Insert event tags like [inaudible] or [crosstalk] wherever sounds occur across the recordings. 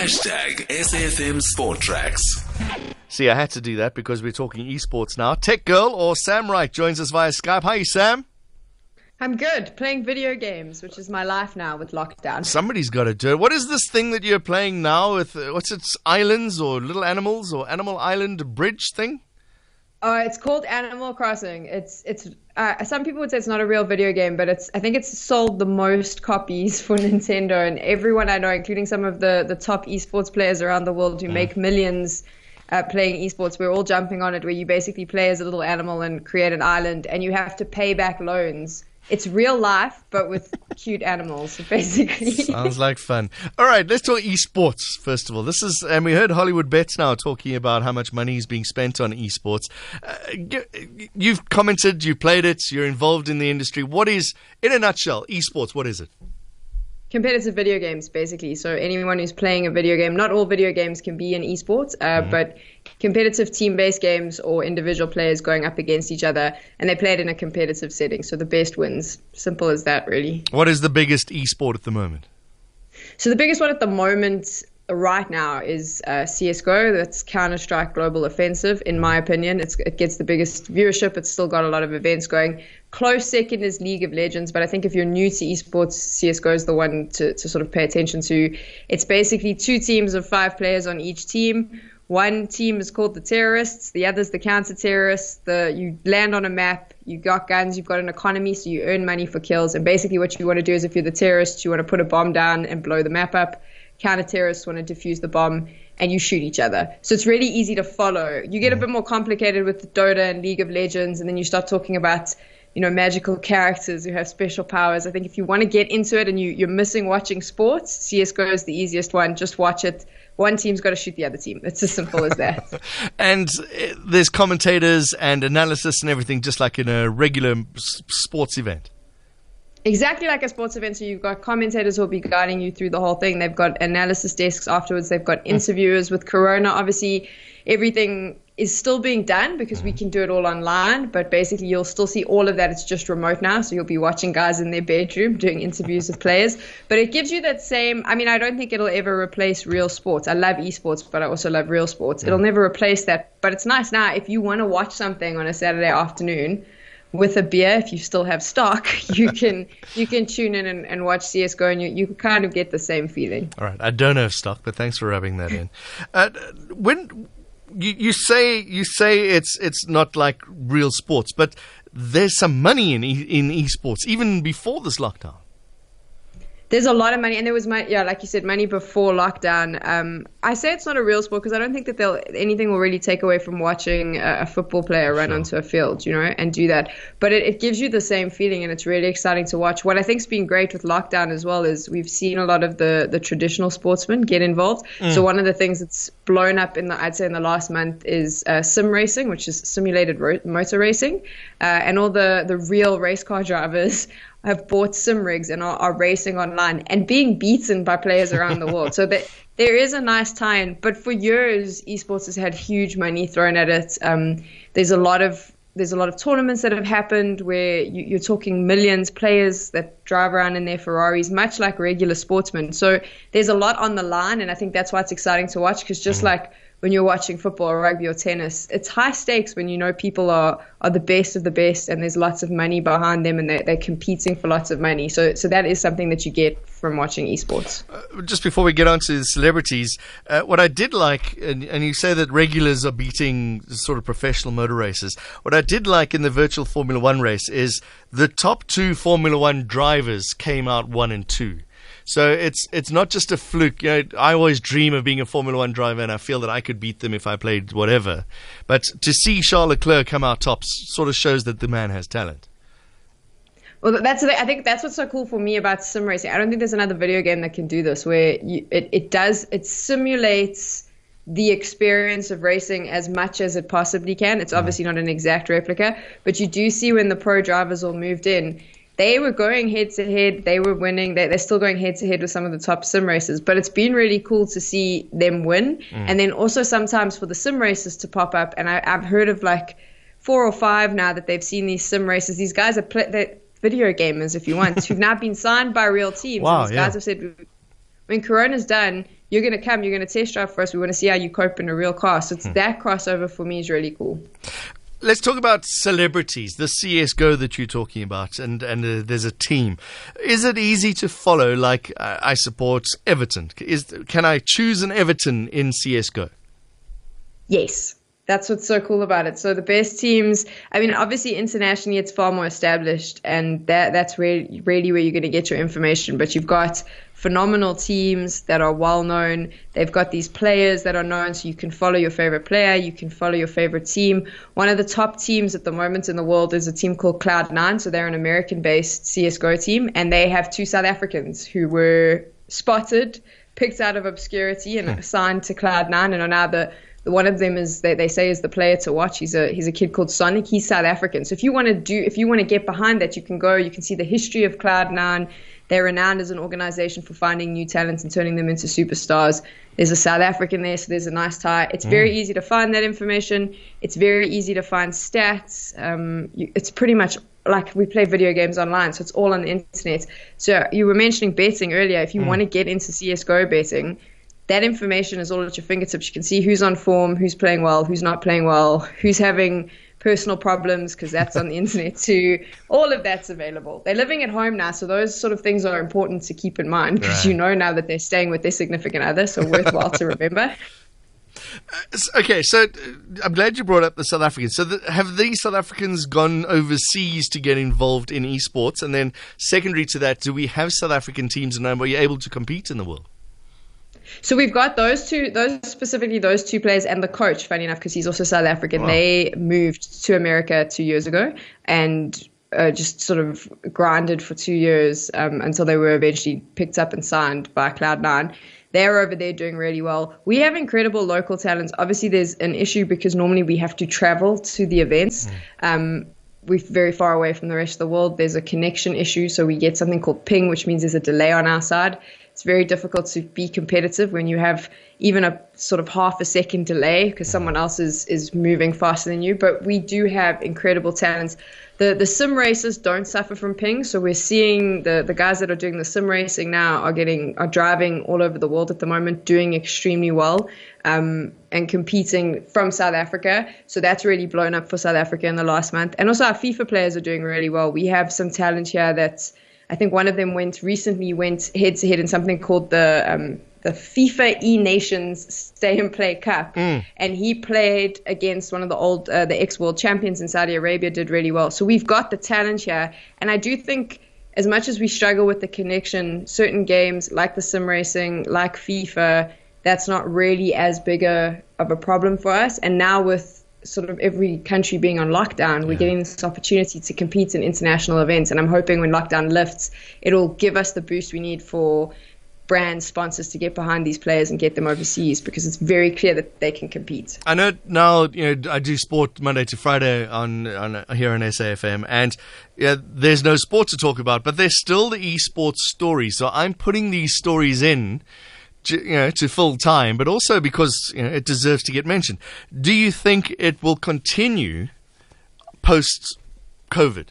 Hashtag SAFM Sport Tracks. See, I had to do that because we're talking esports now. Tech Girl or Sam Wright joins us via Skype. Hi, Sam. I'm good. Playing video games, which is my life now with lockdown. Somebody's got to do it. What is this thing that you're playing now with? Uh, what's it? Islands or Little Animals or Animal Island Bridge thing? Uh, it's called Animal Crossing. It's it's uh, some people would say it's not a real video game, but it's I think it's sold the most copies for [laughs] Nintendo, and everyone I know, including some of the the top esports players around the world who make millions. Uh, playing esports, we're all jumping on it. Where you basically play as a little animal and create an island, and you have to pay back loans it's real life, but with cute animals, basically. Sounds like fun. All right, let's talk esports first of all. This is, and we heard Hollywood Bets now talking about how much money is being spent on esports. Uh, you've commented, you played it, you're involved in the industry. What is, in a nutshell, esports? What is it? Competitive video games basically so anyone who's playing a video game not all video games can be in esports uh, mm-hmm. but competitive team-based games or individual players going up against each other and they play it in a competitive setting so the best wins simple as that really what is the biggest esport at the moment so the biggest one at the moment right now is uh, CSGO. That's Counter Strike Global Offensive, in my opinion. It's, it gets the biggest viewership. It's still got a lot of events going. Close second is League of Legends, but I think if you're new to esports, CSGO is the one to, to sort of pay attention to. It's basically two teams of five players on each team. One team is called the terrorists, the other's the counter terrorists. The you land on a map, you got guns, you've got an economy, so you earn money for kills. And basically, what you want to do is, if you're the terrorists, you want to put a bomb down and blow the map up counter terrorists want to defuse the bomb and you shoot each other. So it's really easy to follow. You get a mm. bit more complicated with Dota and League of Legends, and then you start talking about you know magical characters who have special powers. I think if you want to get into it and you, you're missing watching sports, CS:GO is the easiest one. Just watch it. One team's got to shoot the other team. It's as simple as that. [laughs] and uh, there's commentators and analysis and everything, just like in a regular sports event. Exactly like a sports event. So you've got commentators who will be guiding you through the whole thing. They've got analysis desks afterwards. They've got interviewers with Corona. Obviously, everything is still being done because we can do it all online. But basically, you'll still see all of that. It's just remote now. So you'll be watching guys in their bedroom doing interviews with players. But it gives you that same. I mean, I don't think it'll ever replace real sports. I love esports, but I also love real sports. It'll never replace that. But it's nice now if you want to watch something on a Saturday afternoon with a beer if you still have stock [laughs] you [laughs] can you can tune in and, and watch csgo and you, you kind of get the same feeling all right i don't have stock but thanks for rubbing that in [laughs] uh, when you, you say you say it's it's not like real sports but there's some money in e, in esports even before this lockdown there's a lot of money, and there was money, yeah, like you said, money before lockdown. Um, I say it's not a real sport because I don't think that they'll anything will really take away from watching a, a football player run sure. onto a field, you know, and do that. But it, it, gives you the same feeling, and it's really exciting to watch. What I think's been great with lockdown as well is we've seen a lot of the the traditional sportsmen get involved. Mm. So one of the things that's blown up in the I'd say in the last month is uh, sim racing, which is simulated ro- motor racing, uh, and all the the real race car drivers have bought sim rigs and are, are, racing online and being beaten by players around the world. So that there is a nice tie-in. But for years, esports has had huge money thrown at it. Um, there's a lot of there's a lot of tournaments that have happened where you, are talking millions players that drive around in their Ferraris, much like regular sportsmen. So there's a lot on the line, and I think that's why it's exciting to watch. Because just mm-hmm. like when you're watching football or rugby or tennis. It's high stakes when you know people are, are the best of the best and there's lots of money behind them and they're, they're competing for lots of money. So, so that is something that you get from watching esports. Uh, just before we get on to the celebrities, uh, what I did like, and, and you say that regulars are beating sort of professional motor races. What I did like in the virtual Formula One race is the top two Formula One drivers came out one and two. So it's it's not just a fluke. You know, I always dream of being a Formula One driver, and I feel that I could beat them if I played whatever. But to see Charles Leclerc come out tops sort of shows that the man has talent. Well, that's I think that's what's so cool for me about sim racing. I don't think there's another video game that can do this, where you, it it does it simulates the experience of racing as much as it possibly can. It's mm. obviously not an exact replica, but you do see when the pro drivers all moved in, they were going head to head. They were winning. They, are still going head to head with some of the top sim races. But it's been really cool to see them win. Mm. And then also sometimes for the sim races to pop up. And I, have heard of like four or five now that they've seen these sim races. These guys are play, video gamers, if you want, [laughs] who've now been signed by real teams. Wow, these yeah. guys have said, when Corona's done, you're going to come, you're going to test drive for us. We want to see how you cope in a real car. So it's that crossover for me is really cool. Let's talk about celebrities, the CSGO that you're talking about, and, and uh, there's a team. Is it easy to follow? Like, uh, I support Everton. Is, can I choose an Everton in CSGO? Yes. That's what's so cool about it. So the best teams, I mean, obviously internationally it's far more established, and that that's really really where you're going to get your information. But you've got phenomenal teams that are well known. They've got these players that are known, so you can follow your favorite player, you can follow your favorite team. One of the top teams at the moment in the world is a team called Cloud9. So they're an American-based CS:GO team, and they have two South Africans who were spotted, picked out of obscurity, and hmm. assigned to Cloud9, and are now the one of them is they, they say is the player to watch. He's a he's a kid called Sonic. He's South African. So if you want to do if you want to get behind that, you can go. You can see the history of Cloud9. They're renowned as an organization for finding new talents and turning them into superstars. There's a South African there, so there's a nice tie. It's mm. very easy to find that information. It's very easy to find stats. Um, you, it's pretty much like we play video games online, so it's all on the internet. So you were mentioning betting earlier. If you mm. want to get into CS:GO betting, that information is all at your fingertips. You can see who's on form, who's playing well, who's not playing well, who's having personal problems because that's on the [laughs] internet too. All of that's available. They're living at home now, so those sort of things are important to keep in mind because right. you know now that they're staying with their significant other, so worthwhile to remember. [laughs] Okay, so I'm glad you brought up the South Africans. So, the, have these South Africans gone overseas to get involved in esports? And then, secondary to that, do we have South African teams and are you able to compete in the world? So we've got those two, those specifically those two players and the coach. Funny enough, because he's also South African. Wow. They moved to America two years ago and uh, just sort of grinded for two years um, until they were eventually picked up and signed by Cloud9. They're over there doing really well. We have incredible local talents. Obviously, there's an issue because normally we have to travel to the events. Mm. Um, we're very far away from the rest of the world. There's a connection issue, so we get something called ping, which means there's a delay on our side it's very difficult to be competitive when you have even a sort of half a second delay because someone else is is moving faster than you. But we do have incredible talents. The the sim racers don't suffer from ping, so we're seeing the the guys that are doing the sim racing now are getting are driving all over the world at the moment, doing extremely well. Um, and competing from South Africa. So that's really blown up for South Africa in the last month. And also our FIFA players are doing really well. We have some talent here that's I think one of them went recently went head to head in something called the um, the FIFA E Nations Stay and Play Cup, mm. and he played against one of the old uh, the ex world champions in Saudi Arabia. Did really well. So we've got the talent here, and I do think. As much as we struggle with the connection, certain games like the sim racing, like FIFA, that's not really as big a, of a problem for us. And now with sort of every country being on lockdown, we're yeah. getting this opportunity to compete in international events. And I'm hoping when lockdown lifts, it'll give us the boost we need for brand sponsors to get behind these players and get them overseas because it's very clear that they can compete. I know now, you know, I do sport Monday to Friday on, on here on SAFM, and yeah, there's no sport to talk about, but there's still the esports story. So I'm putting these stories in you know, to full time, but also because you know, it deserves to get mentioned. Do you think it will continue post COVID?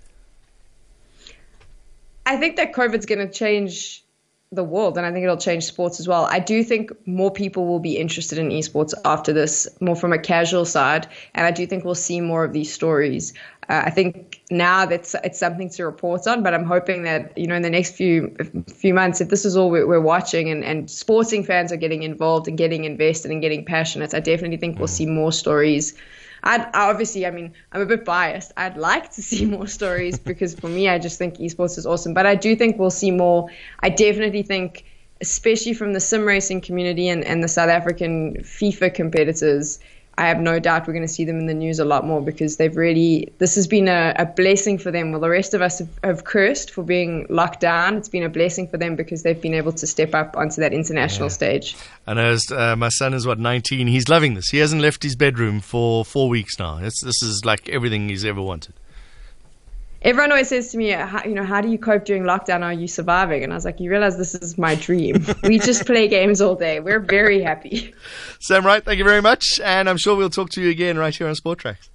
I think that COVID's going to change the world and I think it'll change sports as well. I do think more people will be interested in esports after this, more from a casual side, and I do think we'll see more of these stories. Uh, I think now that's it's something to report on, but I'm hoping that you know in the next few few months, if this is all we're, we're watching and, and sporting fans are getting involved and getting invested and getting passionate, I definitely think we'll see more stories. I'd obviously, I mean, I'm a bit biased. I'd like to see [laughs] more stories because for me, I just think esports is awesome. But I do think we'll see more. I definitely think, especially from the sim racing community and, and the South African FIFA competitors, I have no doubt we're going to see them in the news a lot more because they've really, this has been a, a blessing for them. Well, the rest of us have, have, cursed for being locked down. It's been a blessing for them because they've been able to step up onto that international yeah. stage. And as uh, my son is, what, 19, he's loving this. He hasn't left his bedroom for four weeks now. It's, this is like everything he's ever wanted everyone always says to me, you know, how do you cope during lockdown? Are you surviving? And I was like, you realize this is my dream. we just play games all day. We're very happy. Sam Wright, thank you very much. And I'm sure we'll talk to you again right here on Sport Tracks.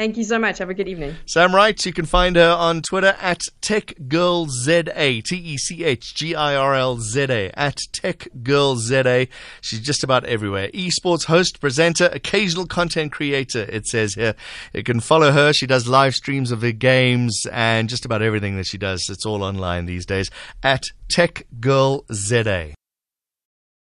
Thank you so much. Have a good evening. Sam Wright, you can find her on Twitter at TechGirlZA, T E C H G I R L Z A, at TechGirlZA. She's just about everywhere. Esports host, presenter, occasional content creator, it says here. You can follow her. She does live streams of her games and just about everything that she does. It's all online these days at TechGirlZA.